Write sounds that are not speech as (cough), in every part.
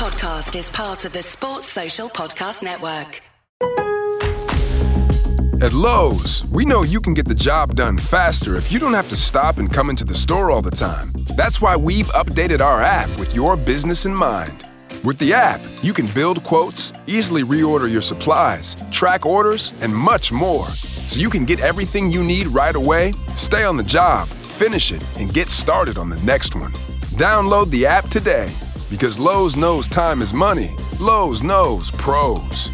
podcast is part of the Sports Social Podcast Network. At Lowe's, we know you can get the job done faster if you don't have to stop and come into the store all the time. That's why we've updated our app with your business in mind. With the app, you can build quotes, easily reorder your supplies, track orders, and much more. So you can get everything you need right away, stay on the job, finish it, and get started on the next one. Download the app today because Lowe's knows time is money. Lowe's knows pros.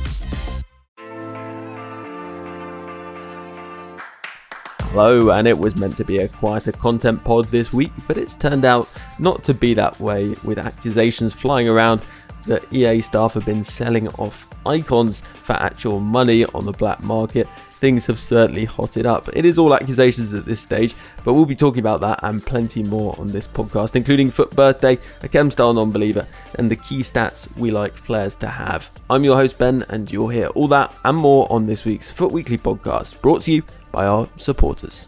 Hello, and it was meant to be a quieter content pod this week, but it's turned out not to be that way with accusations flying around that EA staff have been selling off icons for actual money on the black market. Things have certainly hotted up. It is all accusations at this stage, but we'll be talking about that and plenty more on this podcast, including FUT Birthday, a Chemstyle non believer, and the key stats we like players to have. I'm your host, Ben, and you'll hear all that and more on this week's FUT Weekly podcast, brought to you by our supporters.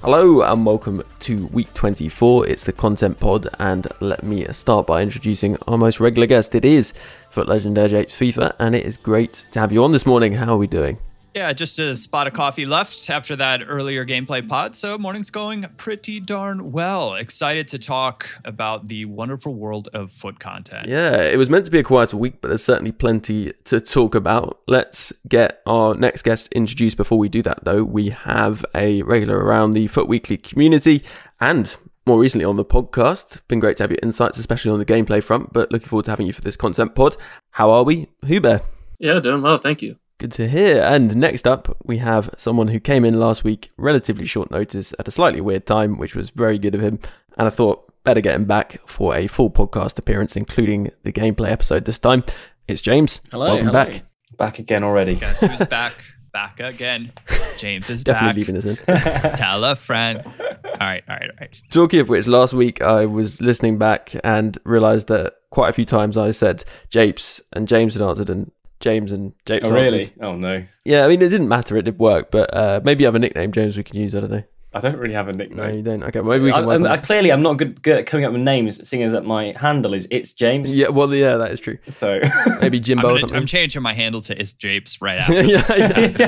Hello and welcome to week 24. It's the content pod, and let me start by introducing our most regular guest. It is FUT legend Japes FIFA, and it is great to have you on this morning. How are we doing? Yeah, just a spot of coffee left after that earlier gameplay pod. So morning's going pretty darn well. Excited to talk about the wonderful world of FUT content. Yeah, it was meant to be a quieter week, but there's certainly plenty to talk about. Let's get our next guest introduced. Before we do that, though, we have a regular around the FUT Weekly community and more recently on the podcast. Been great to have your insights, especially on the gameplay front, but looking forward to having you for this content pod. How are we? H00bear? Yeah, doing well, thank you. Good to hear. And next up, we have someone who came in last week, relatively short notice, at a slightly weird time, which was very good of him. And I thought better get him back for a full podcast appearance, including the gameplay episode this time. It's James. Hello. Welcome hello. back. Back again already. Guess who's back? back again. James is (laughs) Definitely back. leaving this in. (laughs) Tell a friend. All right, all right, all right. Talking of which, last week I was listening back and realised that quite a few times I said Japes and James had answered and James and Japes Oh, answered. really? Oh, no. Yeah, I mean, it didn't matter. It did work. But uh, maybe you have a nickname, James, we can use. I don't know. I don't really have a nickname. No, you don't. Okay, well, maybe we I, can work on I, I clearly, I'm not good, good at coming up with names, seeing as that my handle is It's James. Yeah, well, yeah, that is true. So, (laughs) Maybe I'm, Jimbo gonna, something. I'm changing my handle to It's Japes right (laughs) after yeah, this.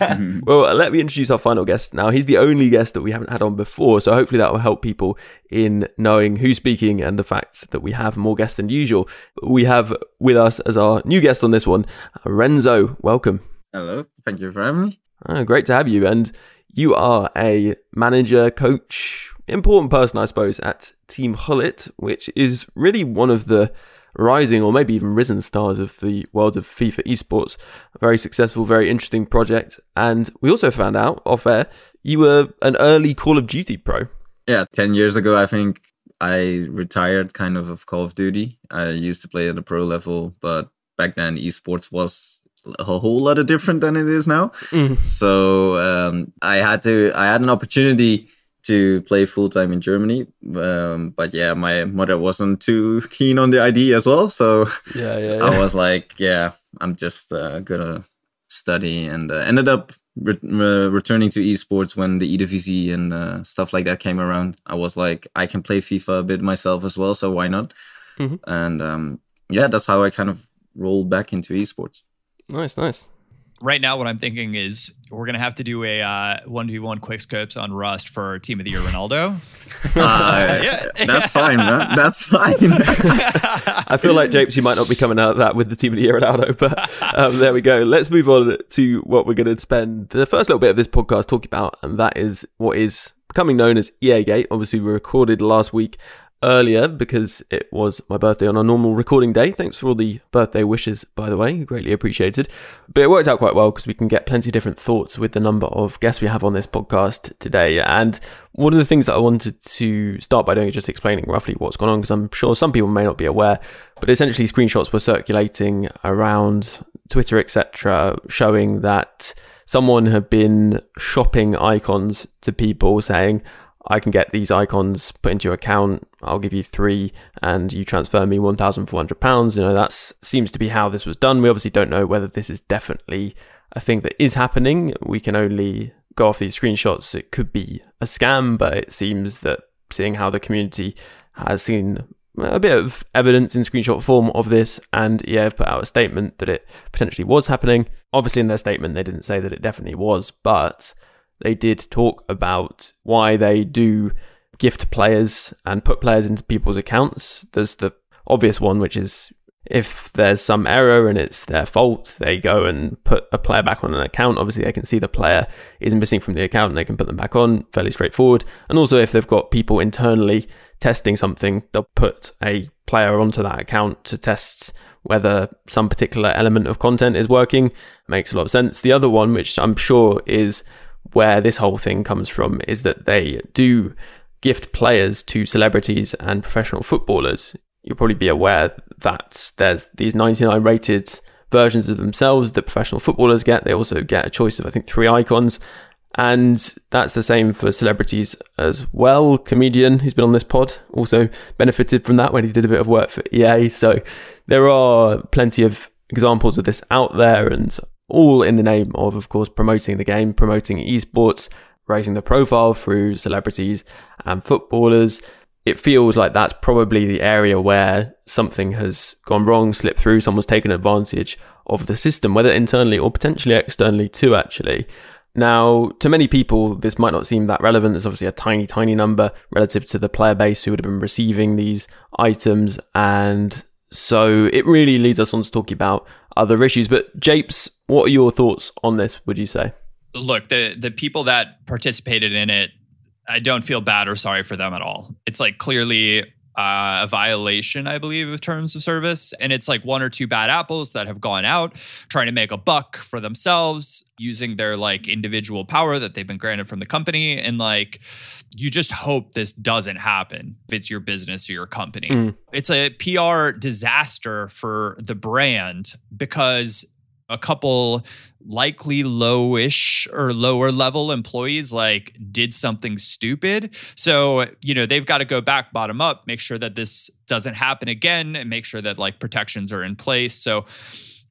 yeah. (laughs) well, let me introduce our final guest now. He's the only guest that we haven't had on before, so hopefully that will help people in knowing who's speaking and the fact that we have more guests than usual. We have with us as our new guest on this one, Renzo. Welcome. Hello, thank you for having me. Oh, great to have you. And you are a manager, coach, important person, I suppose, at Team Gullit, which is really one of the rising or maybe even risen stars of the world of FIFA esports. A very successful, very interesting project. And we also found out off air you were an early Call of Duty pro. Yeah, 10 years ago, I think I retired kind of of Call of Duty. I used to play at a pro level, but back then esports was a whole lot of different than it is now. So um, I had to, I had an opportunity to play full time in Germany. Um, but yeah, my mother wasn't too keen on the idea as well. So Yeah, yeah, (laughs) I was like, yeah, I'm just uh, gonna study, and uh, ended up re- uh, returning to esports when the eDivisie and uh, stuff like that came around. I was like, I can play FIFA a bit myself as well, so why not? Mhm. And um, yeah, that's how I kind of rolled back into esports. Nice, nice. right now, what I'm thinking is we're gonna have to do a uh, one v one quick scopes on Rust for Team of the Year Ronaldo. (laughs) Uh, Yeah. that's fine, man. (laughs) That's fine. I feel like Japes, you might not be coming out of that with the team of the year Ronaldo, but um, there we go. Let's move on to what we're going to spend the first little bit of this podcast talking about, and that is what is becoming known as EA Gate. Obviously, we recorded last week earlier because it was my birthday on a normal recording day. Thanks for all the birthday wishes, by the way, greatly appreciated. But it worked out quite well because we can get plenty of different thoughts with the number of guests we have on this podcast today. And one of the things that I wanted to start by doing is just explaining roughly what's going on because I'm sure some people may not be aware, but essentially screenshots were circulating around Twitter, etc., showing that someone had been shopping icons to people saying, I can get these icons put into your account. I'll give you three, and you transfer me one thousand four hundred pounds. You know that seems to be how this was done. We obviously don't know whether this is definitely a thing that is happening. We can only go off these screenshots. It could be a scam, but it seems that seeing how the community has seen a bit of evidence in screenshot form of this, and EA have put out a statement that it potentially was happening. Obviously, in their statement, they didn't say that it definitely was, but they did talk about why they do gift players and put players into people's accounts. There's the obvious one, which is if there's some error and it's their fault, they go and put a player back on an account. Obviously, they can see the player is missing from the account and they can put them back on fairly straightforward. And also, if they've got people internally testing something, they'll put a player onto that account to test whether some particular element of content is working. Makes a lot of sense. The other one, which I'm sure is where this whole thing comes from, is that they do gift players to celebrities and professional footballers you'll probably be aware that there's these 99 rated versions of themselves that professional footballers get. They also get a choice of, I think, three icons. And that's the same for celebrities as well. Comedian, who's been on this pod, also benefited from that when he did a bit of work for EA. So there are plenty of examples of this out there, and all in the name of, of course, promoting the game, promoting esports, raising the profile through celebrities and footballers it feels like that's probably the area where something has gone wrong, slipped through, someone's taken advantage of the system, whether internally or potentially externally too, actually. Now, to many people, this might not seem that relevant. It's obviously a tiny, tiny number relative to the player base who would have been receiving these items. And so it really leads us on to talking about other issues. But, Japes, what are your thoughts on this, would you say? Look, the, the people that participated in it I don't feel bad or sorry for them at all. It's like clearly uh, a violation, I believe, of terms of service. And it's like one or two bad apples that have gone out trying to make a buck for themselves using their like individual power that they've been granted from the company. And like, you just hope this doesn't happen if it's your business or your company. Mm. It's a PR disaster for the brand because a couple likely lowish or lower level employees like did something stupid. So, you know, they've got to go back bottom up, make sure that this doesn't happen again and make sure that like protections are in place. So,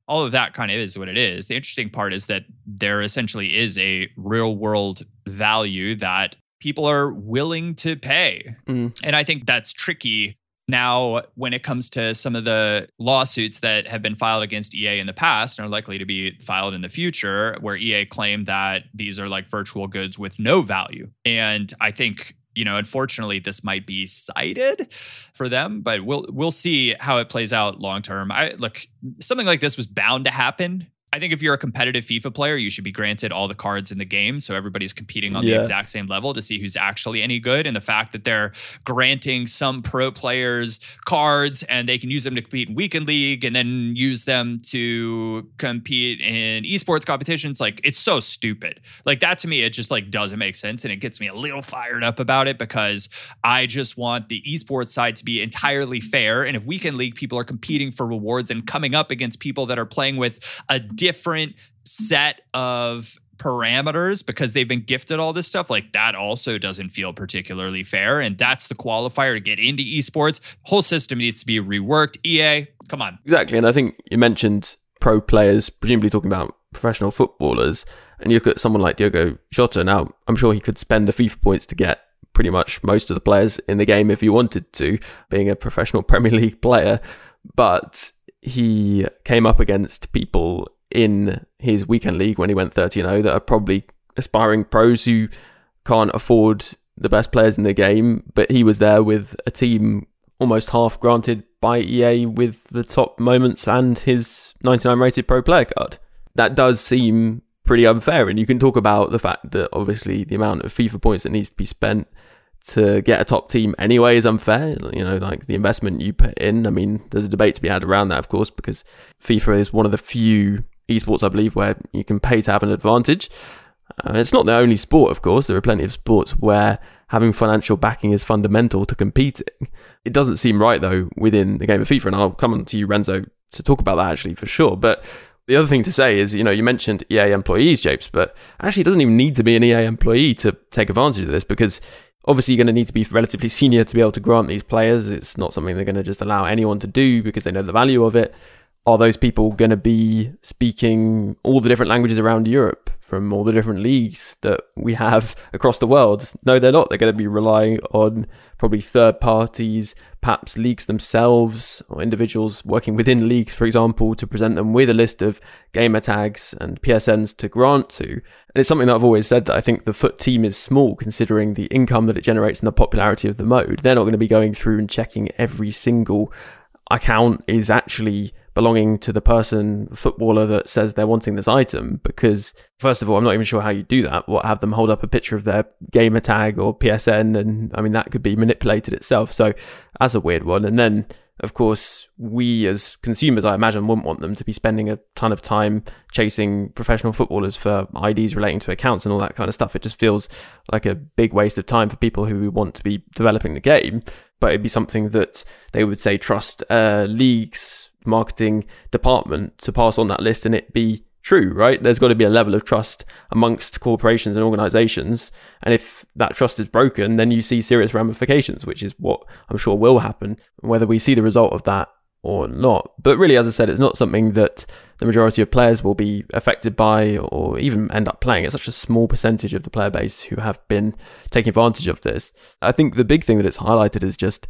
all of that kind of is what it is. The interesting part is that there essentially is a real world value that people are willing to pay. Mm. And I think that's tricky now, when it comes to some of the lawsuits that have been filed against EA in the past and are likely to be filed in the future, where EA claimed that these are like virtual goods with no value. And I think you know, unfortunately, this might be cited for them, but we'll we'll see how it plays out long term. I look, something like this was bound to happen I think if you're a competitive FIFA player, you should be granted all the cards in the game. So everybody's competing on yeah. the exact same level to see who's actually any good. And the fact that they're granting some pro players cards and they can use them to compete in weekend league and then use them to compete in esports competitions, like it's so stupid. Like that to me, it just like doesn't make sense. And it gets me a little fired up about it because I just want the esports side to be entirely fair. And if weekend league people are competing for rewards and coming up against people that are playing with a different set of parameters because they've been gifted all this stuff like that also doesn't feel particularly fair and that's the qualifier to get into esports. Whole system needs to be reworked. Ea come on. Exactly and i think you mentioned pro players presumably talking about professional footballers and you look at someone like diogo jota. Now i'm sure he could spend the fifa points to get pretty much most of the players in the game if he wanted to being a professional (laughs) premier league player but he came up against people in his weekend league when he went 30 0 that are probably aspiring pros who can't afford the best players in the game, but he was there with a team almost half granted by EA with the top moments and his 99 rated pro player card. That does seem pretty unfair, and you can talk about the fact that obviously the amount of FIFA points that needs to be spent to get a top team anyway is unfair. You know, like the investment you put in. I mean, there's a debate to be had around that, of course, because FIFA is one of the few esports, I believe, where you can pay to have an advantage. Uh, it's not the only sport, of course. There are plenty of sports where having financial backing is fundamental to competing. It doesn't seem right, though, within the game of FIFA. And I'll come on to you, Renzo, to talk about that actually for sure. But the other thing to say is, you know, you mentioned EA employees, Japes, but actually it doesn't even need to be an EA employee to take advantage of this because obviously you're going to need to be relatively senior to be able to grant these players. It's not something they're going to just allow anyone to do because they know the value of it are those people going to be speaking all the different languages around Europe from all the different leagues that we have (laughs) across the world? No, they're not. They're going to be relying on probably third parties, perhaps leagues themselves or individuals working within leagues, for example, to present them with a list of gamer tags and PSNs to grant to. And it's something that I've always said that I think the FUT team is small considering the income that it generates and the popularity of the mode. They're not going to be going through and checking every single account is actually belonging to the person, footballer that says they're wanting this item. Because, first of all, I'm not even sure how you do that. What, have them hold up a picture of their gamer tag or PSN? And I mean, that could be manipulated itself. So that's a weird one. And then, of course, we as consumers, I imagine, wouldn't want them to be spending a ton of time chasing professional footballers for IDs relating to accounts and all that kind of stuff. It just feels like a big waste of time for people who want to be developing the game. But it'd be something that they would say trust uh, leagues marketing department to pass on that list and it be true, right? There's got to be a level of trust amongst corporations and organizations. And if that trust is broken, then you see serious ramifications, which is what I'm sure will happen, whether we see the result of that or not. But really, as I said, it's not something that the majority of players will be affected by or even end up playing. It's such a small percentage of the player base who have been taking advantage of this. I think the big thing that it's highlighted is just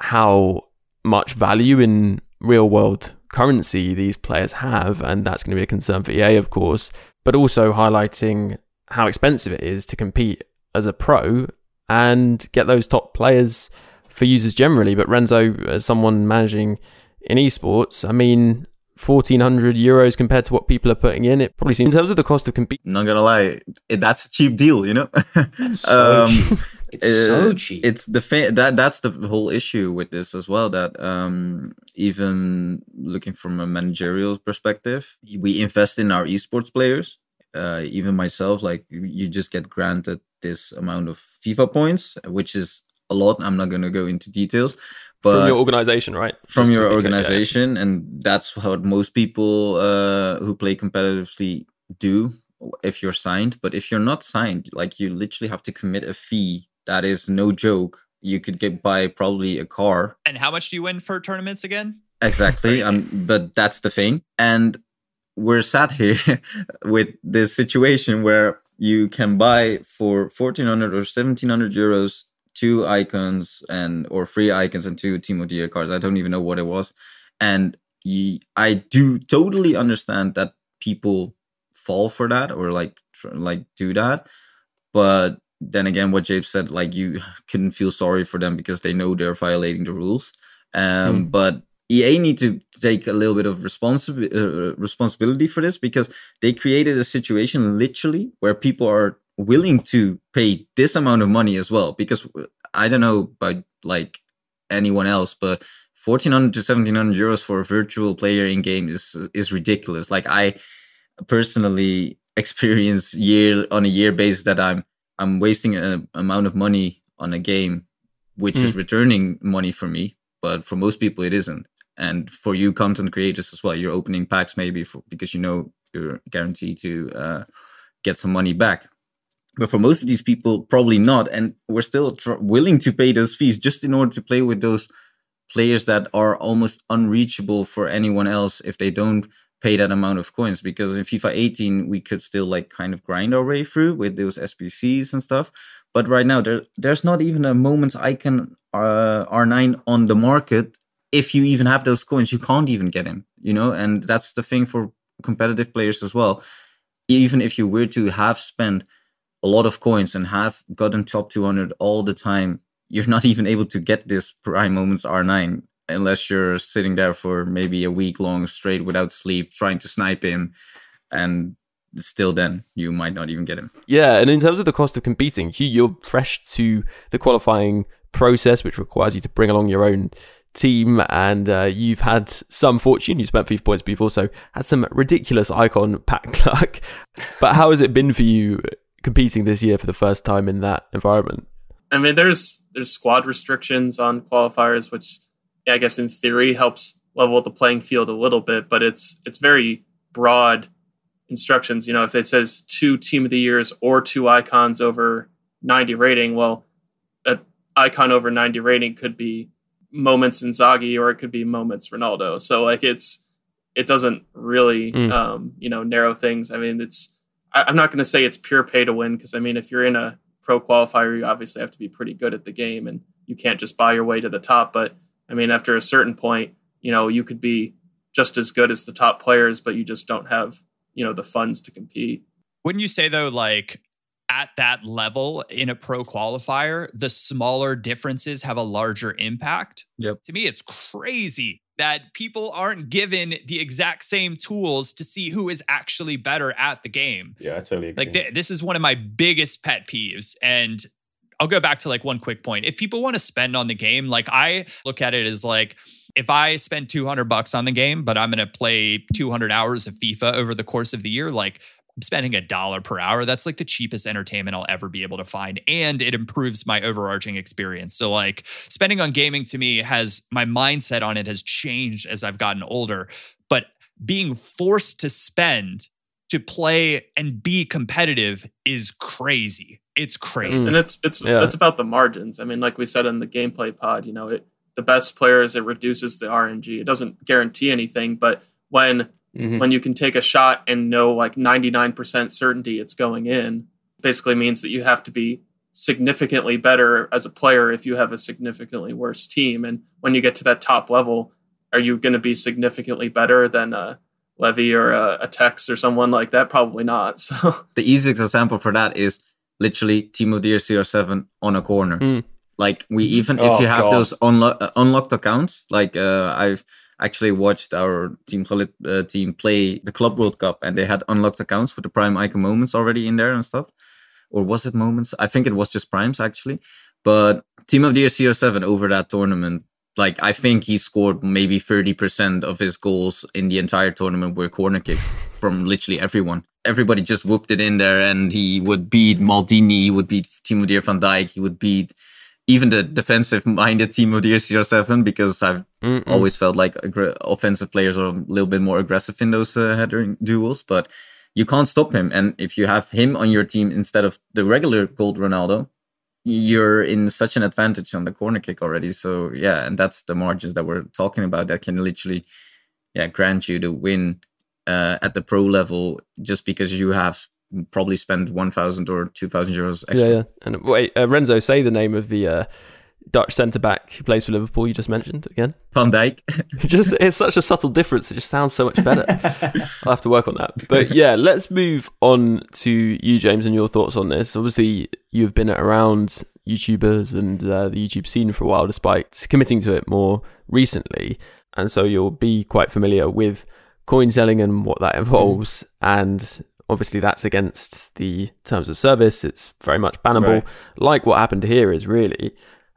how much value in real world currency these players have, and that's going to be a concern for EA, of course, but also highlighting how expensive it is to compete as a pro and get those top players for users generally. But Renzo, as someone managing in esports, I mean, 1400 euros compared to what people are putting in it probably seems in terms of the cost of competing. Not gonna lie that's a cheap deal you know? So (laughs) um, it's uh, so cheap it's the fa- that that's the whole issue with this as well that um, even looking from a managerial perspective we invest in our esports players uh, even myself like you just get granted this amount of fifa points which is a lot i'm not going to go into details but from your organization, right? From Just your organization, and that's what most people uh, who play competitively do if you're signed. But if you're not signed, like you literally have to commit a fee that is no joke. You could get buy probably a car. And how much do you win for tournaments again? Exactly. um, but that's the thing. And we're sat here (laughs) with this situation where you can buy for 1400 or 1700 euros two icons and or three icons and two Team of the Year cards. I don't even know what it was, and I do totally understand that people fall for that or like tr- like do that, but then again, what James said, like you couldn't feel sorry for them because they know they're violating the rules. Um, hmm. But EA need to take a little bit of responsi- uh, responsibility for this because they created a situation literally where people are willing to pay this amount of money as well because i don't know about like anyone else but 1400 to 1700 euros for a virtual player in game is is ridiculous like i personally (laughs) experience year on a year basis that i'm i'm wasting an amount of money on a game which mm. is hmm. returning money for me but for most people it isn't and for you content creators as well you're opening packs maybe for, because you know you're guaranteed to uh, get some money back but for most of these people, probably not. And we're still tr- willing to pay those fees just in order to play with those players that are almost unreachable for anyone else if they don't pay that amount of coins. Because in FIFA 18, we could still like kind of grind our way through with those SBCs and stuff. But right now, there there's not even a Moments Icon uh, R9 on the market. If you even have those coins, you can't even get him. You know, and that's the thing for competitive players as well. Even if you were to have spent a lot of coins and have gotten top 200 all the time, you're not even able to get this Prime Moments R9 unless you're sitting there for maybe a week long straight without sleep trying to snipe him. And still then you might not even get him. Yeah, and in terms of the cost of competing, you're fresh to the qualifying process, which requires you to bring along your own team, and uh, you've had some fortune. You spent FIFA points, but you've also had some ridiculous icon pack (laughs) luck. but how has it been for you competing this year for the first time in that environment? I mean, there's there's squad restrictions on qualifiers, which yeah, I guess in theory helps level the playing field a little bit, but it's it's very broad instructions. You know, if it says two team of the years or two icons over 90 rating, well, an icon over 90 rating could be moments Inzaghi or it could be moments Ronaldo. So like it's it doesn't really mm. um, you know narrow things. I mean, it's I, am not going to say it's pure pay to win because I mean, if you're in a pro qualifier, you obviously have to be pretty good at the game, and you can't just buy your way to the top. But I mean, after a certain point, you know, you could be just as good as the top players, but you just don't have, you know, the funds to compete. Wouldn't you say though, like at that level in a pro qualifier, the smaller differences have a larger impact? Yep. To me, it's crazy that people aren't given the exact same tools to see who is actually better at the game. Yeah, I totally agree. Like th- this is one of my biggest pet peeves and I'll go back to like one quick point. If people want to spend on the game, like I look at it as like if I spend 200 bucks on the game, but I'm going to play 200 hours of FIFA over the course of the year, like I'm spending a dollar per hour. That's like the cheapest entertainment I'll ever be able to find. And it improves my overarching experience. So, like, spending on gaming to me has my mindset on it has changed as I've gotten older. But being forced to spend to play and be competitive is crazy. It's crazy. And it's it's Yeah. it's about the margins. I mean, like we said in the gameplay pod, you know, it the best players it reduces the RNG. It doesn't guarantee anything, but when Mhm. when you can take a shot and know like 99% certainty it's going in, basically means that you have to be significantly better as a player if you have a significantly worse team. And when you get to that top level, are you going to be significantly better than a Levy or a, a Tekkz or someone like that? Probably not. (laughs) So the easiest example for that is literally Team of the Year CR7 on a corner. Mm. Like we even if Oh, you have God. those unlo- uh, unlocked accounts, like uh, I've actually watched our team uh, team play the Club World Cup, and they had unlocked accounts with the Prime Icon moments already in there and stuff. Or was it moments? I think it was just primes actually. But Team of the Year CR7 over that tournament, like I think he scored maybe 30% of his goals in the entire tournament were corner kicks from literally everyone. Everybody just whooped it in there and he would beat Maldini, he would beat the Year Van Dijk, he would beat even the defensive minded Team of the CR7 because I've Mm-mm. always felt like aggr- offensive players are a little bit more aggressive in those uh, headering duels, but you can't stop him. And if you have him on your team instead of the regular gold Ronaldo, you're in such an advantage on the corner kick already. So yeah, and that's the margins that we're talking about that can literally, yeah, grant you the win uh, at the pro level just because you have probably spent one thousand or two thousand euros extra. Yeah, yeah. And wait, uh, Renzo, say the name of the uh, Dutch centre back who plays for Liverpool. You just mentioned again. Van Dijk. (laughs) Just it's such a subtle difference. It just sounds so much better. (laughs) I'll have to work on that. But yeah, let's move on to you, James, and your thoughts on this. Obviously, you've been around YouTubers and uh, the YouTube scene for a while, despite committing to it more recently, and so you'll be quite familiar with coin selling and what that involves. And obviously, that's against the terms of service. It's very much bannable, Right. like what happened here is really.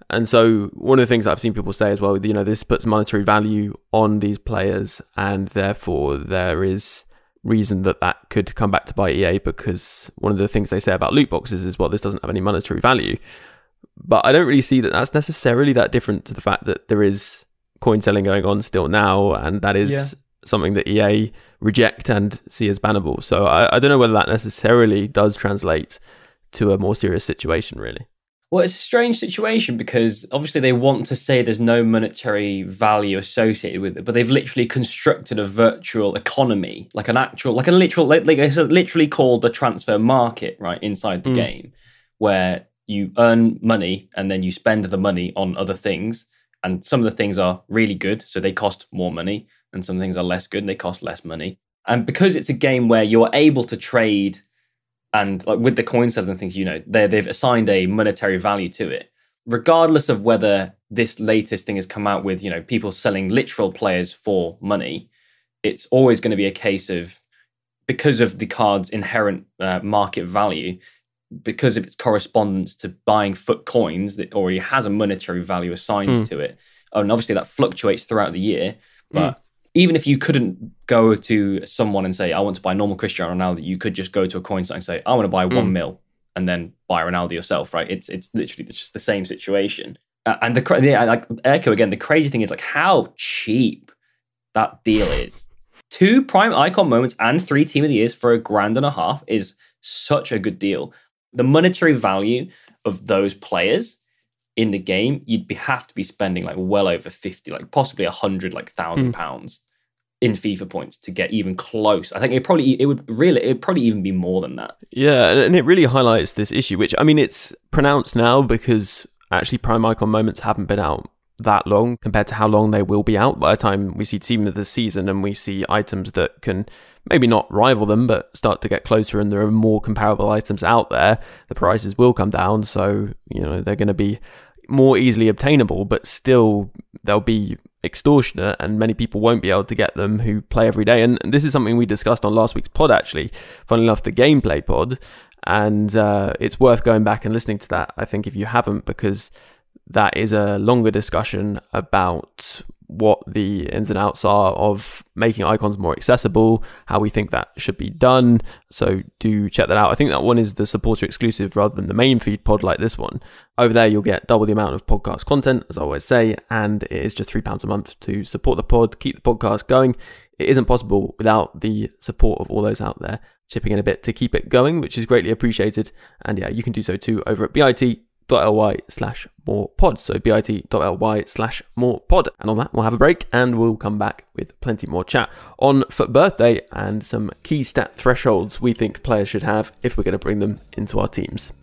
And so one of the things that I've seen people say as well, you know, this puts monetary value on these players, and therefore there is reason that that could come back to bite EA because one of the things they say about loot boxes is, well, this doesn't have any monetary value. But I don't really see that that's necessarily that different to the fact that there is coin selling going on still now, and that is Yeah. something that EA reject and see as bannable. So I, I don't know whether that necessarily does translate to a more serious situation, really. Well, it's a strange situation because obviously they want to say there's no monetary value associated with it, but they've literally constructed a virtual economy, like an actual, like a literal, like like it's literally called the transfer market, right inside the Mm. game, where you earn money and then you spend the money on other things, and some of the things are really good, so they cost more money, and some things are less good and they cost less money. And because it's a game where you're able to trade and like with the coin sales and things, you know, they they've assigned a monetary value to it, regardless of whether this latest thing has come out with you know people selling literal players for money. It's always going to be a case of because of the card's inherent uh, market value, because of its correspondence to buying FUT coins that already has a monetary value assigned Mm. to it, and obviously that fluctuates throughout the year, but even if you couldn't go to someone and say, I want to buy normal Cristiano Ronaldo, you could just go to a coin site and say, I want to buy one Mm. mil and then buy Ronaldo yourself, right? It's it's literally it's just the same situation. Uh, and the yeah, like Echo again, the crazy thing is like how cheap that deal is. Two prime icon moments and three team of the years for a grand and a half is such a good deal. The monetary value of those players in the game, you'd be have to be spending like well over 50, like possibly a hundred, like thousand pounds in FIFA points to get even close. I think it probably it would really it would probably even be more than that. Yeah, and- it really highlights this issue, which I mean, it's pronounced now because actually prime icon moments haven't been out that long compared to how long they will be out by the time we see team of the season and we see items that can maybe not rival them but start to get closer and there are more comparable items out there the prices will come down so you know they're going to be more easily obtainable but still they'll be extortionate and many people won't be able to get them who play every day. And this is something we discussed on last week's pod actually. Funnily enough the gameplay pod. And uh, it's worth going back and listening to that i think if you haven't because that is a longer discussion about what the ins and outs are of making icons more accessible, how we think that should be done. So do check that out. I think that one is the supporter exclusive rather than the main feed pod like this one. Over there, you'll get double the amount of podcast content, as I always say, and it is just £3 a month to support the pod, keep the podcast going. It isn't possible without the support of all those out there chipping in a bit to keep it going, which is greatly appreciated. And yeah, you can do so too over at bit bit.ly slash more pod. So bit.ly slash more pod. And on that, we'll have a break and we'll come back with plenty more chat on FUT Birthday and some key stat thresholds we think players should have if we're going to bring them into our teams.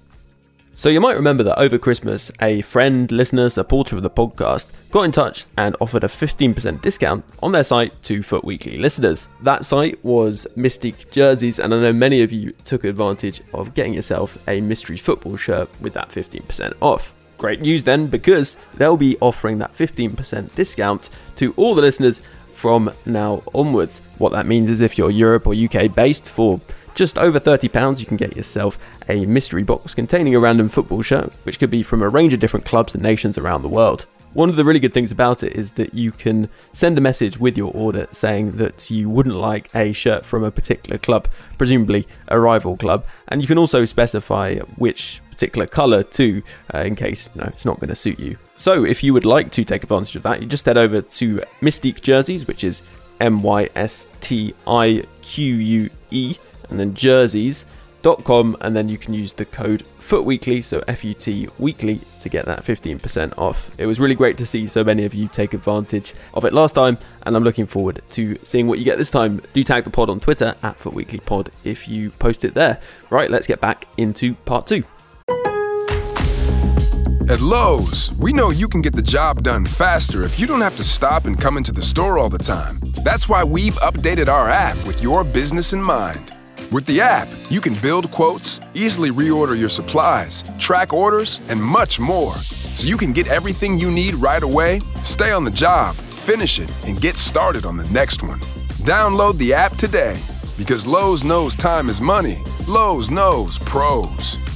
So you might remember that over Christmas, a friend, listener, supporter of the podcast got in touch and offered a 15% discount on their site to FUT Weekly listeners. That site was Mystique Jerseys, and I know many of you took advantage of getting yourself a mystery football shirt with that 15% off. Great news then, because they'll be offering that 15% discount to all the listeners from now onwards. What that means is if you're Europe or UK based for just over £30, you can get yourself a mystery box containing a random football shirt, which could be from a range of different clubs and nations around the world. One of the really good things about it is that you can send a message with your order saying that you wouldn't like a shirt from a particular club, presumably a rival club, and you can also specify which particular colour too, uh, in case you know, it's not going to suit you. So, if you would like to take advantage of that, you just head over to Mystique Jerseys, which is M Y S T I Q U E and then jerseys.com, and then you can use the code FUTWEEKLY, so F U T weekly, to get that 15% off. It was really great to see so many of you take advantage of it last time, and I'm looking forward to seeing what you get this time. Do tag the pod on Twitter at FUTWeeklyPod if you post it there. Right, let's get back into part two. At Lowe's, we know you can get the job done faster if you don't have to stop and come into the store all the time. That's why we've updated our app with your business in mind. With the app, you can build quotes, easily reorder your supplies, track orders, and much more. So you can get everything you need right away, stay on the job, finish it, and get started on the next one. Download the app today because Lowe's knows time is money. Lowe's knows pros.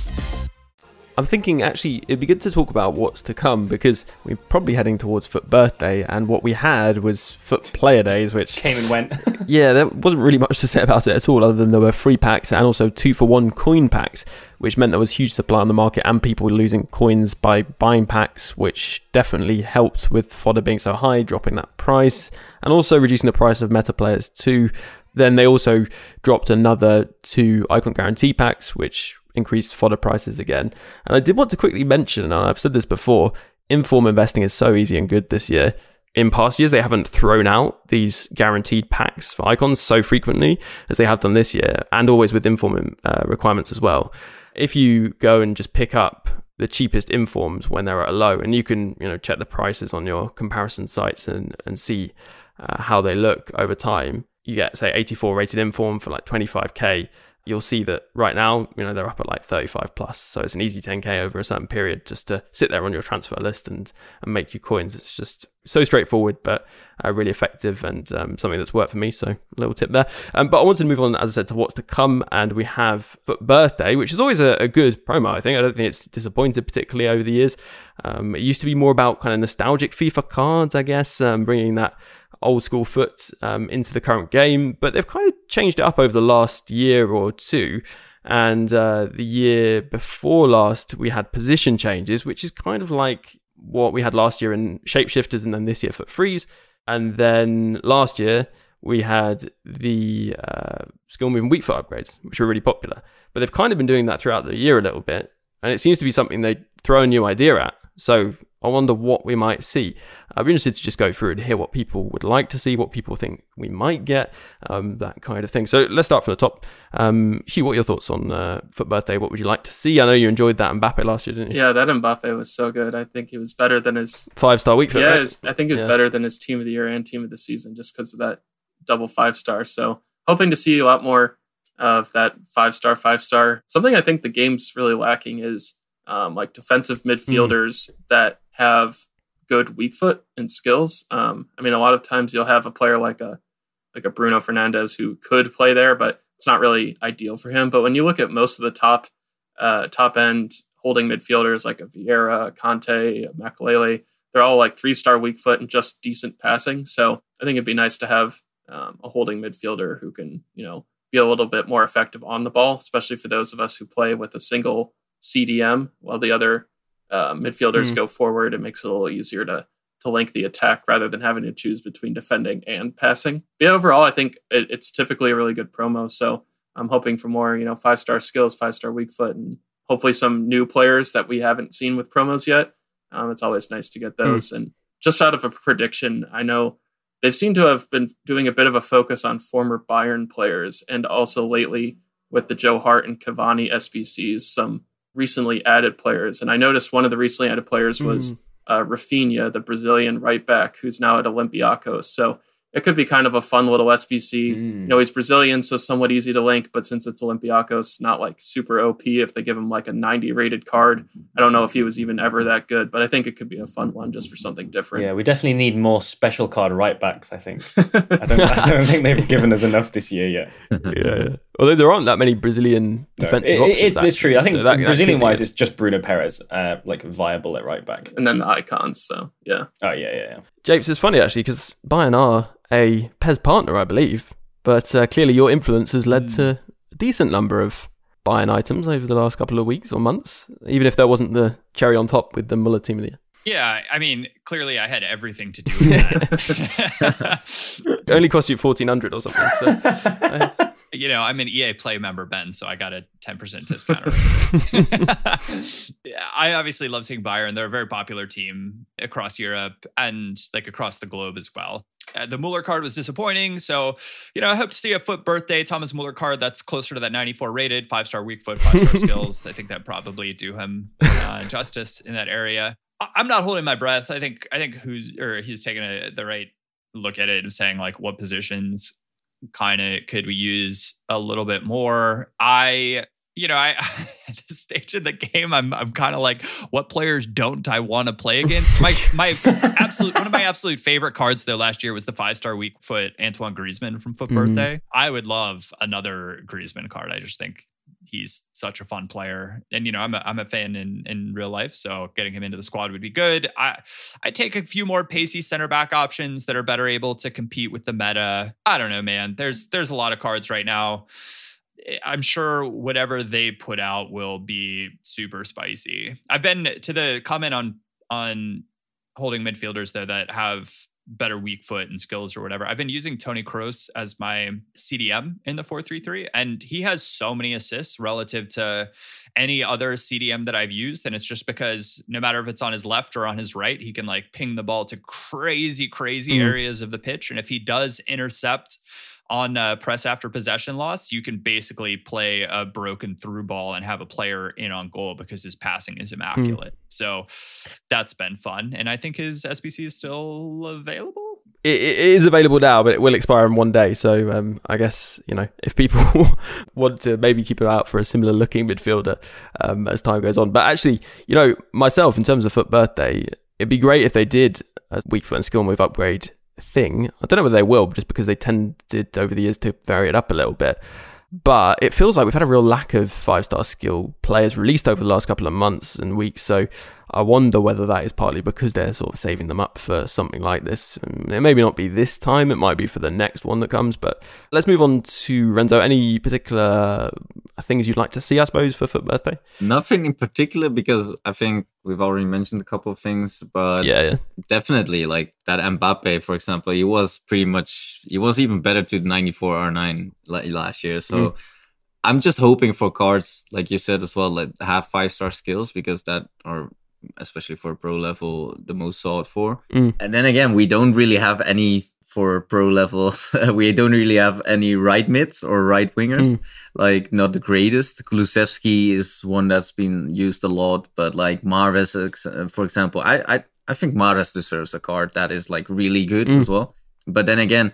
I'm thinking actually it'd be good to talk about what's to come because we're probably heading towards FUT Birthday, and what we had was FUT Player Days, which came and went. (laughs) yeah, there wasn't really much to say about it at all, other than there were free packs and also two for one coin packs, which meant there was huge supply on the market and people were losing coins by buying packs, which definitely helped with fodder being so high, dropping that price, and also reducing the price of meta players too. Then they also dropped another two icon guarantee packs, which increased fodder prices again. And I did want to quickly mention, and I've said this before, inform investing is so easy and good this year. In past years, they haven't thrown out these guaranteed packs for icons so frequently as they have done this year, and always with inform uh, requirements as well. If you go and just pick up the cheapest informs when they're at a low, and you can you know check the prices on your comparison sites and and see uh, how they look over time. You get say 84 rated inform for like 25k you'll see that right now, you know, they're up at like 35 plus. So it's an easy 10k over a certain period just to sit there on your transfer list and, and make your coins. It's just so straightforward, but uh, really effective and um, something that's worked for me. So a little tip there. Um, but I wanted to move on, as I said, to what's to come. And we have birthday, which is always a, a, good promo. I think I don't think it's disappointed particularly over the years. Um, it used to be more about kind of nostalgic FIFA cards, I guess, um, bringing that old school FUT um, into the current game, but they've kind of changed it up over the last year or two. And uh, the year before last, we had position changes, which is kind of like what we had last year in shapeshifters, and then this year FUT freeze. And then last year, we had the uh, skill moving weak foot upgrades, which were really popular. But they've kind of been doing that throughout the year a little bit. And it seems to be something they throw a new idea at. So I wonder what we might see. I'd be interested to just go through and hear what people would like to see, what people think we might get, um, that kind of thing. So let's start from the top. Um, Hugh, what are your thoughts on uh, FUT Birthday? What would you like to see? I know you enjoyed that Mbappe last year, didn't you? Yeah, that Mbappe was so good. I think he was better than his five star week. Yeah, was, I think he was Yeah. better than his team of the year and team of the season just because of that double five star. So hoping to see a lot more of that five star, five star. Something I think the game's really lacking is um, like defensive midfielders that have good weak foot and skills. Um, I mean, a lot of times you'll have a player like a like a Bruno Fernandes who could play there, but it's not really ideal for him. But when you look at most of the top uh, top end holding midfielders like a Vieira, a Conte, a Makelele, they're all like three star weak foot and just decent passing. So I think it'd be nice to have um, a holding midfielder who can you know be a little bit more effective on the ball, especially for those of us who play with a single CDM while the other uh, midfielders Mm. go forward. It makes it a little easier to to link the attack rather than having to choose between defending and passing. But yeah, overall, I think it, it's typically a really good promo. So I'm hoping for more, you know, five star skills, five star weak foot, and hopefully some new players that we haven't seen with promos yet. Um, it's always nice to get those. And just out of a prediction, I know they've seemed to have been doing a bit of a focus on former Bayern players, and also lately with the Joe Hart and Cavani SBCs, some recently added players. And I noticed one of the recently added players was uh, Rafinha, the Brazilian right back, who's now at Olympiacos. So it could be kind of a fun little SBC. Mm. You know, he's Brazilian, so somewhat easy to link, but since it's Olympiacos, not like super OP if they give him like a 90 rated card. I don't know if he was even ever that good, but I think it could be a fun one just for something different. Yeah, we definitely need more special card right backs. I think. (laughs) I don't. I don't think they've given us enough this year yet. (laughs) yeah, yeah. Although there aren't that many Brazilian No, defensive it- options. it- it's true. I think so that- that Brazilian be wise, it's just Bruno Peres, uh, like viable at right back. and then the icons. So yeah. Oh yeah, yeah, yeah. Japes, it's funny actually because Bayern are a PES partner, I believe, but uh, clearly your influence has led to a decent number of Bayern items over the last couple of weeks or months, even if there wasn't the cherry on top with the Muller team of the year. Yeah, I mean, clearly I had everything to do (laughs) with that. It (laughs) only cost you fourteen hundred or something. So (laughs) you know, I'm an EA Play member, Ben, so I got a 10% (laughs) discount. (laughs) I obviously love seeing Bayern. They're a very popular team across Europe and like across the globe as well. Uh, the Mueller card was disappointing. So, you know, I hope to see a FUT birthday Thomas Mueller card that's closer to that 94 rated, five star weak foot, five star (laughs) skills. I think that probably do him uh, justice in that area. I- I'm not holding my breath. I think I think who's or he's taking a, the right look at it and saying like what positions kind of could we use a little bit more. I you know, I (laughs) at this stage in the game, I'm I'm kind of like, what players don't I want to play against? My my (laughs) absolute one of my absolute favorite cards though last year was the five star weak foot Antoine Griezmann from FUT Mhm. Birthday. I would love another Griezmann card. I just think he's such a fun player, and you know, I'm a, I'm a fan in in real life, so getting him into the squad would be good. I I take a few more pacey center back options that are better able to compete with the meta. I don't know, man. There's there's a lot of cards right now. Eh, I'm sure whatever they put out will be super spicy. I've been to the comment on on holding midfielders though that have better weak foot and skills or whatever. I've been using Tony Kroos as my CDM in the 433 and he has so many assists relative to any other CDM that I've used and it's just because no matter if it's on his left or on his right, he can like ping the ball to crazy crazy Mhm. areas of the pitch and if he does intercept on uh, press after possession loss, you can basically play a broken through ball and have a player in on goal because his passing is immaculate. So that's been fun. And I think his SBC is still available. it, it is available now, but it will expire in one day. So um, I guess you know if people (laughs) want to maybe keep it out for a similar looking midfielder um, as time goes on. But actually, you know myself in terms of FUT birthday, it'd be great if they did a weak foot and skill move upgrade thing. I don't know whether they will, just because they tended over the years to vary it up a little bit. But it feels like we've had a real lack of five star skill players released over the last couple of months and weeks. So I wonder whether that is partly because they're sort of saving them up for something like this. And it maybe not be this time, it might be for the next one that comes. But let's move on to Renzo. Any particular things you'd like to see, I suppose, for FUT Birthday? Nothing in particular because I think we've already mentioned a couple of things, but yeah, yeah. definitely like that Mbappe, for example, he was pretty much he was even better to the 94 R9 last year. So mm. I'm just hoping for cards like you said as well, that have five star skills because that are especially for pro level, the most sought for. Mm. And then again, we don't really have any for pro level. (laughs) we don't really have any right mids or right wingers. Mm. Like not the greatest. Kulusevski is one that's been used a lot, but like Mahrez, uh, for example, I I, I think Mahrez deserves a card that is like really good Mm. as well. But then again,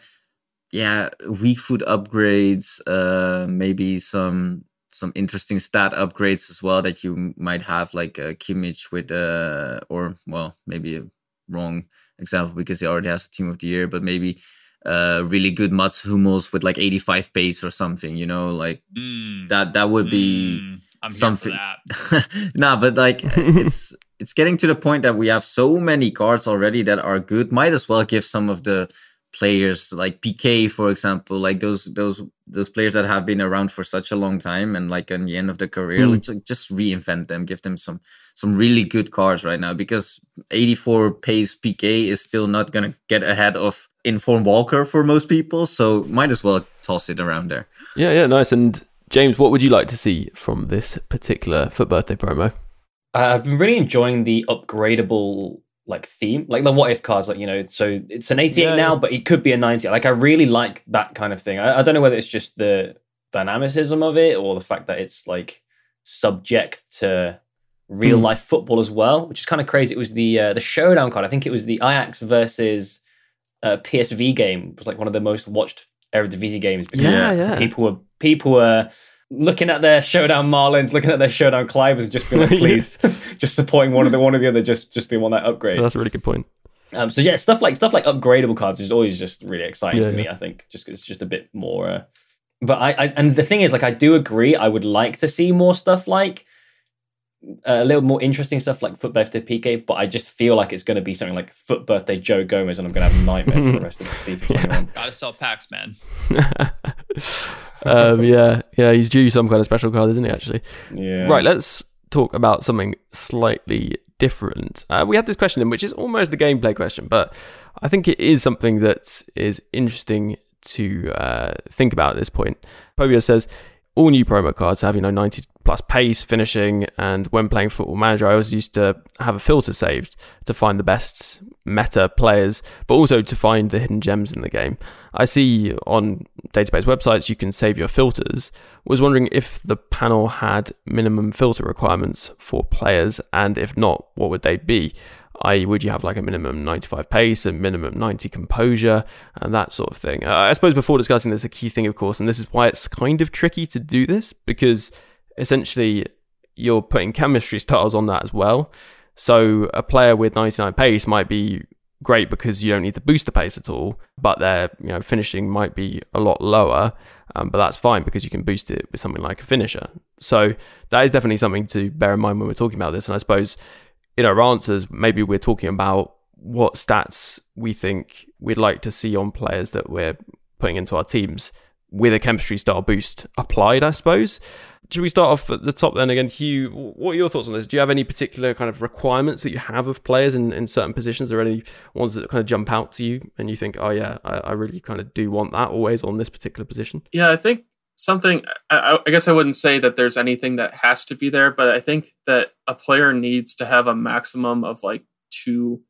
yeah, weak foot upgrades, uh, maybe some some interesting stat upgrades as well that you might have, like uh, Kimmich with, uh, or well, maybe a wrong example because he already has a team of the year, but maybe uh, really good Mats Hummels with like 85 pace or something, you know, like Mm, that. That would be mm, I'm something. here for that. (laughs) nah, but like (laughs) it's it's getting to the point that we have so many cards already that are good. Might as well give some of the players like PK, for example, like those those those players that have been around for such a long time and like in the end of their career, Mm. like, ju- just reinvent them, give them some some really good cards right now because 84 pace PK is still not gonna get ahead of Inform Walker for most people, so might as well toss it around there. Yeah, yeah, nice. And James, what would you like to see from this particular FUT birthday promo? Uh, I've been really enjoying the upgradable like theme, like the what if cards. Like you know, so it's an 88 Yeah, now, yeah. but it could be a 90. Like I really like that kind of thing. I, I don't know whether it's just the dynamicism of it or the fact that it's like subject to real Hmm. life football as well, which is kind of crazy. It was the uh, the showdown card. I think it was the Ajax versus uh, PSV game. It was like one of the most watched Eredivisie games. because Yeah, yeah. People were people were looking at their showdown Marlins, looking at their showdown Clivers, and just being like, (laughs) please, just supporting one of the one or the other, just just they want that upgrade. That's a really good point. Um, so yeah, stuff like stuff like upgradable cards is always just really exciting Yeah, for me. yeah. I think just it's just a bit more. Uh, but I, I and the thing is, like, I do agree. I would like to see more stuff like a little more interesting stuff like FUT Birthday PK. But I just feel like it's going to be something like FUT Birthday Joe Gomez, and I'm going to have nightmares for the rest of the season. (laughs) 21. Gotta (laughs) sell packs, man. (laughs) um, yeah, yeah, he's due some kind of special card, isn't he? Actually, Yeah. right. Let's talk about something slightly different. Uh, we had this question in which is almost the gameplay question, but I think it is something that is interesting to uh, think about at this point. Pobia says all new promo cards have you know 90 plus pace, finishing, and when playing Football Manager, I always used to have a filter saved to find the best meta players, but also to find the hidden gems in the game. I see on database websites you can save your filters. Was wondering if the panel had minimum filter requirements for players, and if not, what would they be? I would you have like a minimum 95 pace, a minimum 90 composure, and that sort of thing. Uh, I suppose before discussing this, a key thing, of course, and this is why it's kind of tricky to do this because essentially you're putting chemistry styles on that as well. So a player with 99 pace might be great because you don't need to boost the pace at all, but their you know finishing might be a lot lower. Um, but that's fine because you can boost it with something like a finisher. So that is definitely something to bear in mind when we're talking about this. And I suppose in our answers, maybe we're talking about what stats we think we'd like to see on players that we're putting into our teams with a chemistry style boost applied, I suppose. Should we start off at the top then again, Hugh? What are your thoughts on this? Do you have any particular kind of requirements that you have of players in, in certain positions? Are any ones that kind of jump out to you and you think, oh yeah, I, I really kind of do want that always on this particular position? Yeah, I think something. I, I guess I wouldn't say that there's anything that has to be there, but I think that a player needs to have a maximum of like two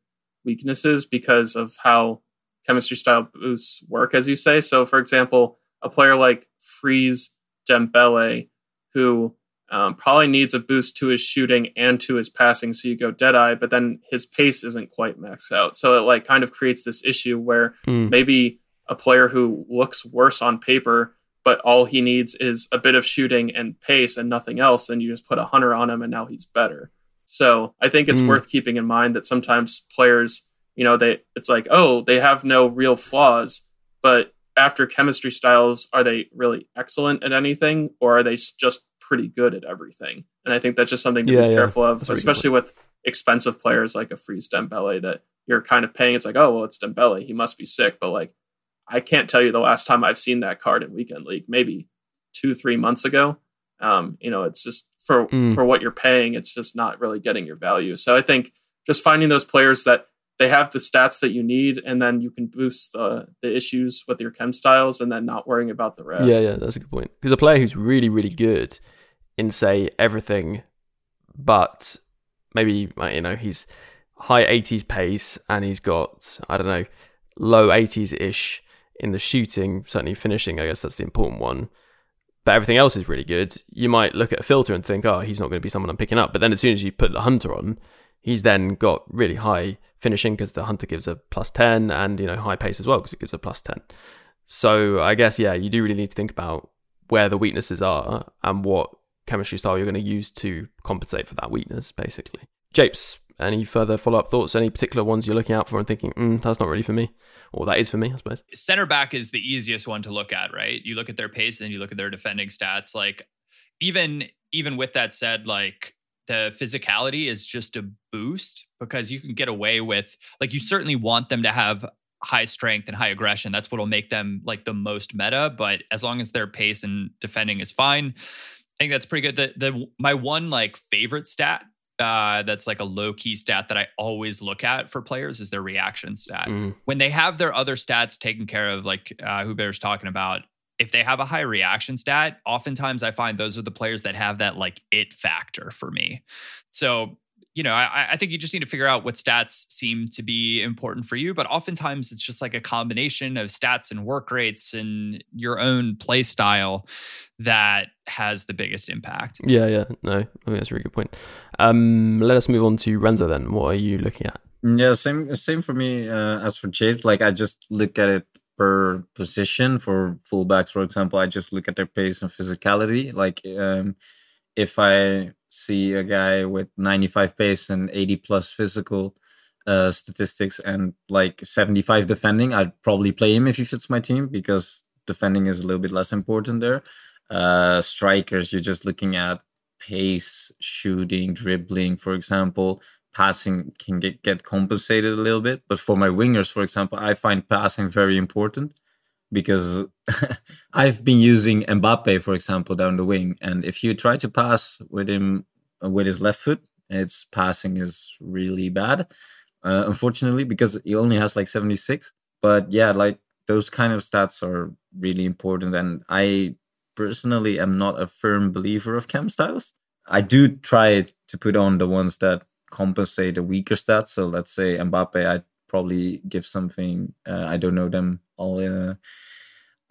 weaknesses because of how chemistry style boosts work, as you say. So, for example, a player like Freeze Dembele, who um, probably needs a boost to his shooting and to his passing, so you go Deadeye, but then his pace isn't quite maxed out. So it like kind of creates this issue where Mm. maybe a player who looks worse on paper, but all he needs is a bit of shooting and pace and nothing else, then you just put a hunter on him and now he's better. So I think it's Mm. worth keeping in mind that sometimes players, you know, they it's like, oh, they have no real flaws, but after chemistry styles, are they really excellent at anything or are they just pretty good at everything? And I think that's just something to Yeah, be yeah. careful of, That's a really good especially with expensive players like a Freeze Dembele that you're kind of paying. It's like, oh, well, it's Dembele. He must be sick. But like, I can't tell you the last time I've seen that card in Weekend League, maybe two, three months ago. Um, you know, it's just for Mm. for what you're paying, it's just not really getting your value. So I think just finding those players that they have the stats that you need, and then you can boost the the issues with your chem styles, and then not worrying about the rest. Yeah, yeah, that's a good point. Because a player who's really, really good in say everything but maybe you know he's high 80s pace and he's got I don't know low 80s ish in the shooting, certainly finishing. I guess that's the important one. But everything else is really good. You might look at a filter and think, oh, he's not going to be someone I'm picking up. But then as soon as you put the hunter on, he's then got really high finishing because the hunter gives a plus 10 and you know high pace as well because it gives a plus 10 so i guess yeah you do really need to think about where the weaknesses are and what chemistry style you're going to use to compensate for that weakness basically. Japes any further follow-up thoughts? Any particular ones you're looking out for and thinking mm, that's not really for me or that is for me i suppose? Center back is the easiest one to look at right? You look at their pace and you look at their defending stats. Like even even with that said like the physicality is just a boost because you can get away with like you certainly want them to have high strength and high aggression that's what'll make them like the most meta but as long as their pace and defending is fine i think that's pretty good the, the my one like favorite stat uh, that's like a low key stat that I always look at for players is their reaction stat. Mm. When they have their other stats taken care of, like uh, H00bear's talking about, if they have a high reaction stat, oftentimes I find those are the players that have that like it factor for me. So, you know, I, I, think you just need to figure out what stats seem to be important for you. But oftentimes it's just like a combination of stats and work rates and your own play style that has the biggest impact. Yeah, yeah. No, I think that's a really good point. Um, let us move on to Renzo then. What are you looking at? Yeah, same same for me uh, as for Japes. Like I just look at it per position for fullbacks, for example, I just look at their pace and physicality. Like um, if I see a guy with 95 pace and 80 plus physical uh, statistics and like 75 defending, I'd probably play him if he fits my team because defending is a little bit less important there. Uh, strikers, you're just looking at pace, shooting, dribbling, for example passing can get, get compensated a little bit. But for my wingers, for example, I find passing very important because (laughs) I've been using Mbappe, for example, down the wing. And if you try to pass with him with his left foot, its passing is really bad, uh, unfortunately, because he only has like 76. But yeah, like those kind of stats are really important. And I personally am not a firm believer of chem styles. I do try to put on the ones that compensate a weaker stat. So let's say Mbappe, I'd probably give something. Uh, I don't know them all. Uh,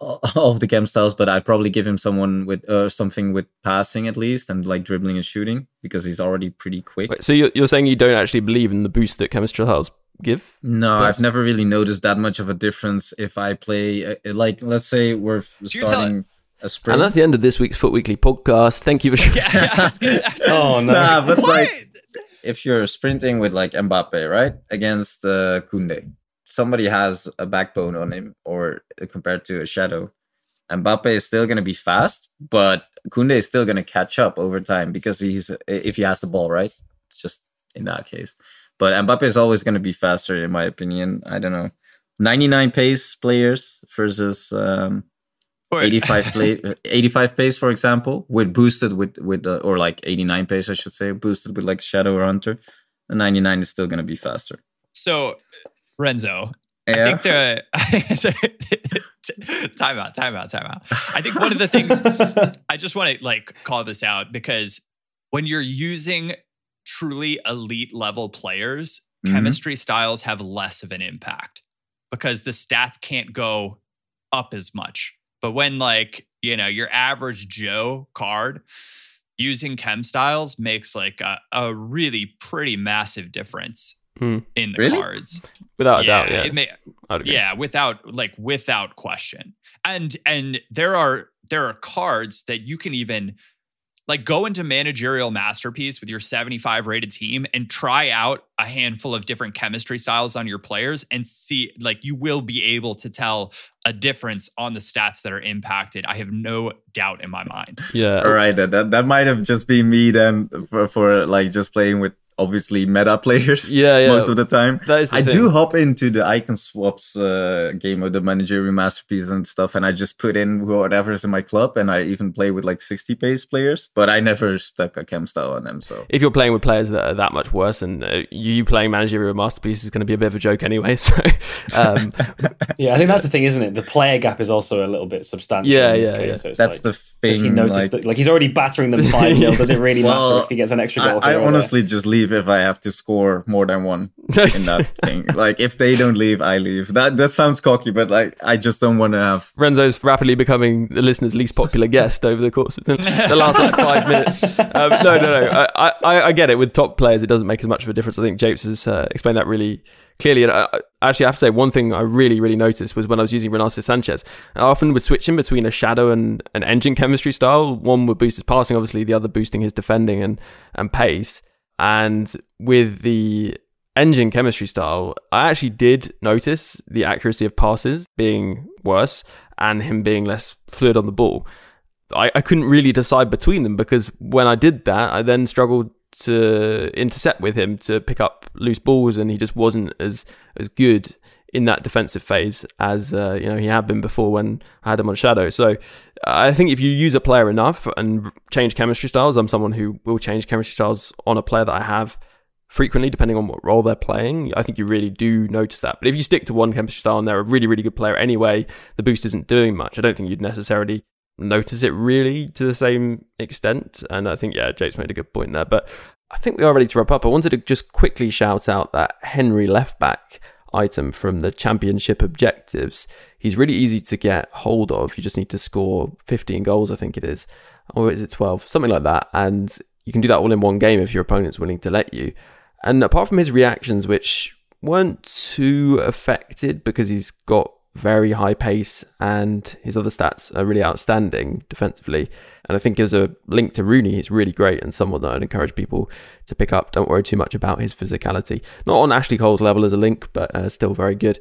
(laughs) all of the chem styles, but I'd probably give him someone with uh, something with passing at least and like dribbling and shooting because he's already pretty quick. Wait, so you're, you're saying you don't actually believe in the boost that chemistry styles give? No, I've never really noticed that much of a difference if I play uh, like let's say we're starting a sprint. And that's the end of this week's FUT Weekly podcast. Thank you for. (laughs) yeah, yeah, (laughs) oh no! Nah, but like if you're sprinting with like Mbappe, right, against uh, Koundé, somebody has a backbone on him, or compared to a shadow, Mbappe is still going to be fast, but Koundé is still going to catch up over time because he's if he has the ball, right? Just in that case, but Mbappe is always going to be faster, in my opinion. I don't know, 99 pace players versus um, 85 play, (laughs) 85 pace for example with boosted with with uh, or like 89 pace i should say boosted with like shadow or hunter the 99 is still going to be faster so renzo yeah. i think the (laughs) (laughs) time out time out time out i think one of the things i just want to like call this out because when you're using truly elite level players mm-hmm. chemistry styles have less of an impact because the stats can't go up as much but when like, you know, your average Joe card using chem styles makes like a, a really pretty massive difference hmm. in the really? cards. Without yeah, doubt, yeah. May, yeah, without like without question. And and there are there are cards that you can even like go into managerial masterpiece with your 75 rated team and try out a handful of different chemistry styles on your players and see like you will be able to tell a difference on the stats that are impacted. I have no doubt in my mind. Yeah. All right that, that, that might have just been me then for, for like just playing with obviously meta players yeah, yeah. (laughs) most of the time that is the i thing. do hop into the icon swaps uh, game of the managerial masterpiece and stuff and i just put in whatever's in my club and i even play with like 60 pace players but i never stuck a chem style on them so if you're playing with players that are that much worse and uh, you playing managerial masterpiece is going to be a bit of a joke anyway (laughs) so um, (laughs) yeah i think that's the thing isn't it the player gap is also a little bit substantial yeah yeah, yeah. So that's like, the thing he notice like, that, like he's already battering them 5 0 does it really well, matter if he gets an extra goal i, I honestly just leave leave if I have to score more than one in that (laughs) thing. Like if they don't leave, I leave. That that sounds cocky, but like I just don't want to have. Renzo's rapidly becoming the listener's least popular guest over the course of the, the last like five minutes. Um, no, no, no. I, I, I get it. With top players, it doesn't make as much of a difference. I think Japes has uh, explained that really clearly. And I, actually, I have to say one thing I really, really noticed was when I was using Renato Sanches. I often would switch him between a shadow and an engine chemistry style. One would boost his passing, obviously, the other boosting his defending and and pace. And with the engine chemistry style, I actually did notice the accuracy of passes being worse and him being less fluid on the ball. I, I couldn't really decide between them because when I did that, I then struggled to intercept with him to pick up loose balls, and he just wasn't as as good in that defensive phase as uh, you know he had been before when I had him on shadow. So I think if you use a player enough and change chemistry styles, I'm someone who will change chemistry styles on a player that I have frequently, depending on what role they're playing. I think you really do notice that. But if you stick to one chemistry style and they're a really, really good player anyway, the boost isn't doing much. I don't think you'd necessarily notice it really to the same extent. And I think, yeah, Jake's made a good point there. But I think we are ready to wrap up. I wanted to just quickly shout out that Henry left back item from the championship objectives. He's really easy to get hold of. You just need to score 15 goals, I think it is. Or is it 12? Something like that. And you can do that all in one game if your opponent's willing to let you. And apart from his reactions, which weren't too affected because he's got very high pace and his other stats are really outstanding defensively. And I think as a link to Rooney, he's really great and someone that I'd encourage people to pick up. Don't worry too much about his physicality. Not on Ashley Cole's level as a link, but uh, still very good.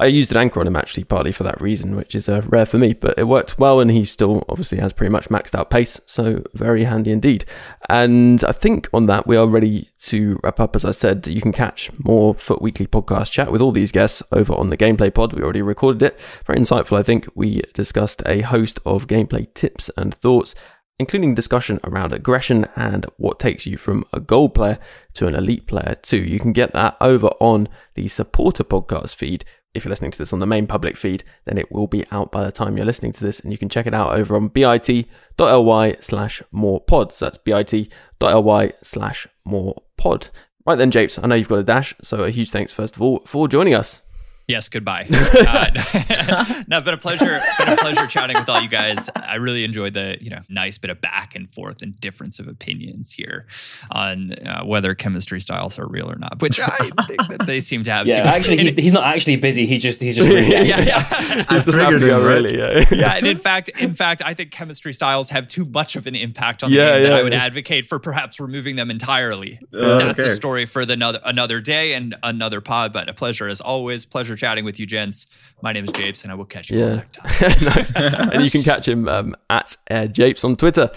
I used an anchor on him actually, partly for that reason, which is uh, rare for me, but it worked well, and he still obviously has pretty much maxed out pace, so very handy indeed. And I think on that, we are ready to wrap up. As I said, you can catch more FUT Weekly podcast chat with all these guests over on the Gameplay Pod. We already recorded it. Very insightful, I think. We discussed a host of gameplay tips and thoughts including discussion around aggression and what takes you from a gold player to an elite player too. You can get that over on the supporter podcast feed, if you're listening to this on the main public feed, then it will be out by the time you're listening to this, and you can check it out over on bit.ly slash more pods. That's bit.ly slash more pod. Right then, Japes, I know you've got a dash, so a huge thanks first of all for joining us. Yes, goodbye. uh, (laughs) no, been a pleasure. Been a pleasure chatting with all you guys. I really enjoyed the you know nice bit of back and forth and difference of opinions here on uh, whether chemistry styles are real or not, which I (laughs) think that they seem to have. Yeah, actually, he's, he's, not actually busy. He just he's just (laughs) really yeah, yeah, yeah. He's just have to go really. Yeah. yeah, and in fact, in fact, I think chemistry styles have too much of an impact on the yeah, game that I would advocate for perhaps removing them entirely. Uh, That's okay. a story for the another another day and another pod. But a pleasure as always. Pleasure chatting with you, gents. My name is Japes, and I will catch you yeah. next time. (laughs) nice. and you can catch him um, at AirJapes on Twitter.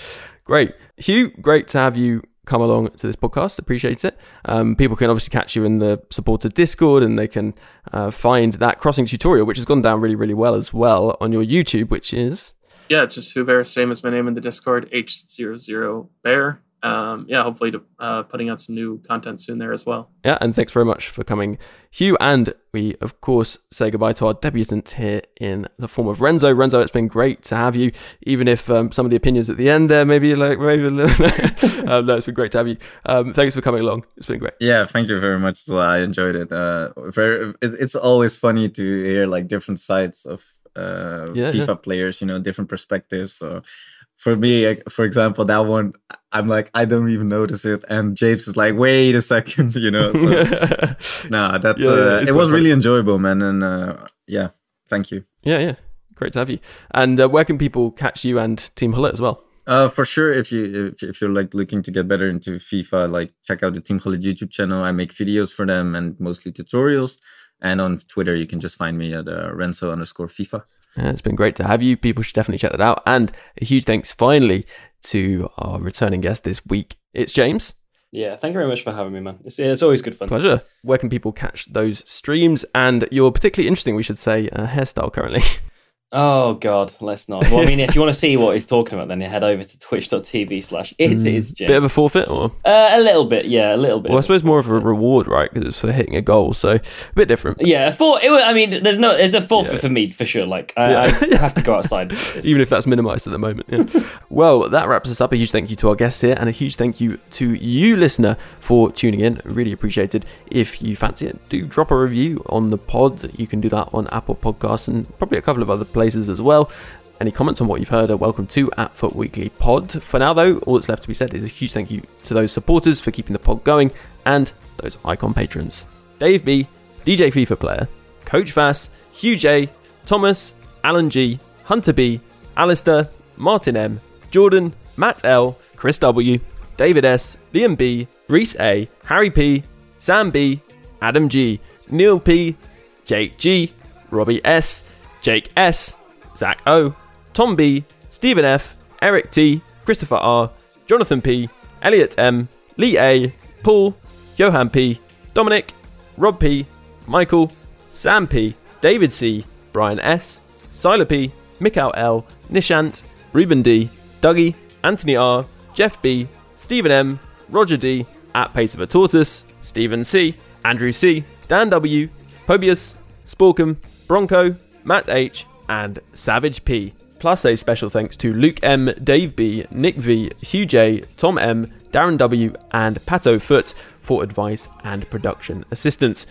Great. Hugh, great to have you come along to this podcast. Appreciate it. Um, people can obviously catch you in the supporter Discord and they can uh, find that crossing tutorial, which has gone down really, really well as well on your YouTube, which is. Yeah, it's just H00bear, same as my name in the Discord, H00Bear um, yeah, hopefully to, uh, putting out some new content soon there as well. Yeah, and thanks very much for coming, Hugh. And we, of course, say goodbye to our debutant here in the form of Renzo. Renzo, it's been great to have you, even if um, some of the opinions at the end there maybe like maybe a little (laughs) um, no, it's been great to have you. Um, thanks for coming along. It's been great. Yeah, thank you very much. Well, I enjoyed it. Uh, very, it's always funny to hear like different sides of uh, yeah, FIFA yeah. players, you know, different perspectives. So for me, for example, that one, I'm like, I don't even notice it, and James is like, wait a second, (laughs) you know. So, (laughs) nah, that's yeah, uh, it was really enjoyable, man, and uh, yeah, thank you. Yeah, yeah, great to have you. And uh, where can people catch you and Team Gullit as well? Uh, for sure. If you if, if, you're like looking to get better into FIFA, like check out the Team Gullit YouTube channel. I make videos for them and mostly tutorials. And on Twitter, you can just find me at uh, Renzo underscore FIFA. Uh, it's been great to have you. People should definitely check that out. And a huge thanks finally to our returning guest this week. It's James. Yeah, thank you very much for having me, man. It's, it's always good fun. Pleasure. Where can people catch those streams and your particularly interesting, we should say, uh, hairstyle currently? (laughs) Oh God, let's not. Well, I mean, if you want to see what he's talking about, then you head over to twitch.tv slash it is Jim. Bit of a forfeit, or uh, a little bit, yeah, a little bit. well, I suppose more of a reward, right? Because it's for hitting a goal, so a bit different. Yeah, for it, I mean, there's no, there's a forfeit Yeah. for me for sure. Like, I, Yeah. I have to go outside. (laughs) even if that's minimized at the moment. Yeah. (laughs) well, that wraps us up. A huge thank you to our guests here, and a huge thank you to you, listener, for tuning in. Really appreciated. If you fancy it, do drop a review on the pod. You can do that on Apple Podcasts and probably a couple of other places as well. Any comments on what you've heard are welcome to at FUT Weekly Pod. For now, though, all that's left to be said is a huge thank you to those supporters for keeping the pod going and those icon patrons Dave B, DJ FIFA player, Coach Vass, Hugh J, Thomas, Alan G, Hunter B, Alistair, Martin M, Jordan, Matt L, Chris W, David S, Liam B, Reese A, Harry P, Sam B, Adam G, Neil P, Jake G, Robbie S, Jake S, Zach O, Tom B, Stephen F, Eric T, Christopher R, Jonathan P, Elliot M, Lee A, Paul, Johan P, Dominic, Rob P, Michael, Sam P, David C, Brian S, Sila P, Mikhail L, Nishant, Ruben D, Dougie, Anthony R, Jeff B, Stephen M, Roger D, at Pace of a Tortoise, Stephen C, Andrew C, Dan W, Pobius, Sporkum, Bronco, Matt H, and Savage P. Plus a special thanks to Luke M, Dave B, Nick V, Hugh J, Tom M, Darren W, and Pato Foot for advice and production assistance.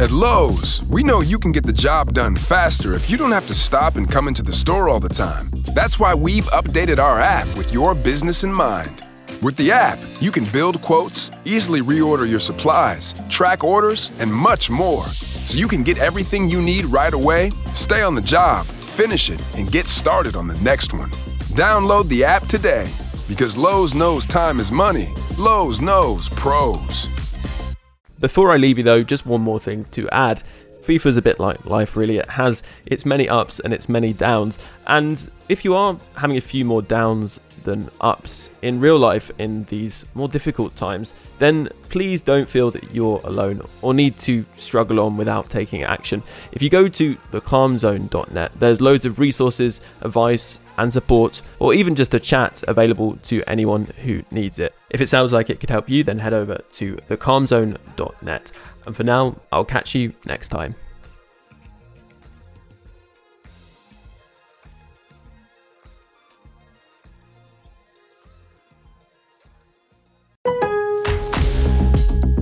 At Lowe's, we know you can get the job done faster if you don't have to stop and come into the store all the time. That's why we've updated our app with your business in mind. With the app, you can build quotes, easily reorder your supplies, track orders, and much more. So you can get everything you need right away, stay on the job, finish it, and get started on the next one. Download the app today because Lowe's knows time is money. Lowe's knows pros. Before I leave you, though, just one more thing to add. FIFA's a bit like life, really. It has its many ups and its many downs. And if you are having a few more downs than ups in real life in these more difficult times, then please don't feel that you're alone or need to struggle on without taking action. If you go to thecalmzone.net, there's loads of resources, advice, and support, or even just a chat available to anyone who needs it. If it sounds like it could help you, then head over to thecalmzone.net. And for now, I'll catch you next time.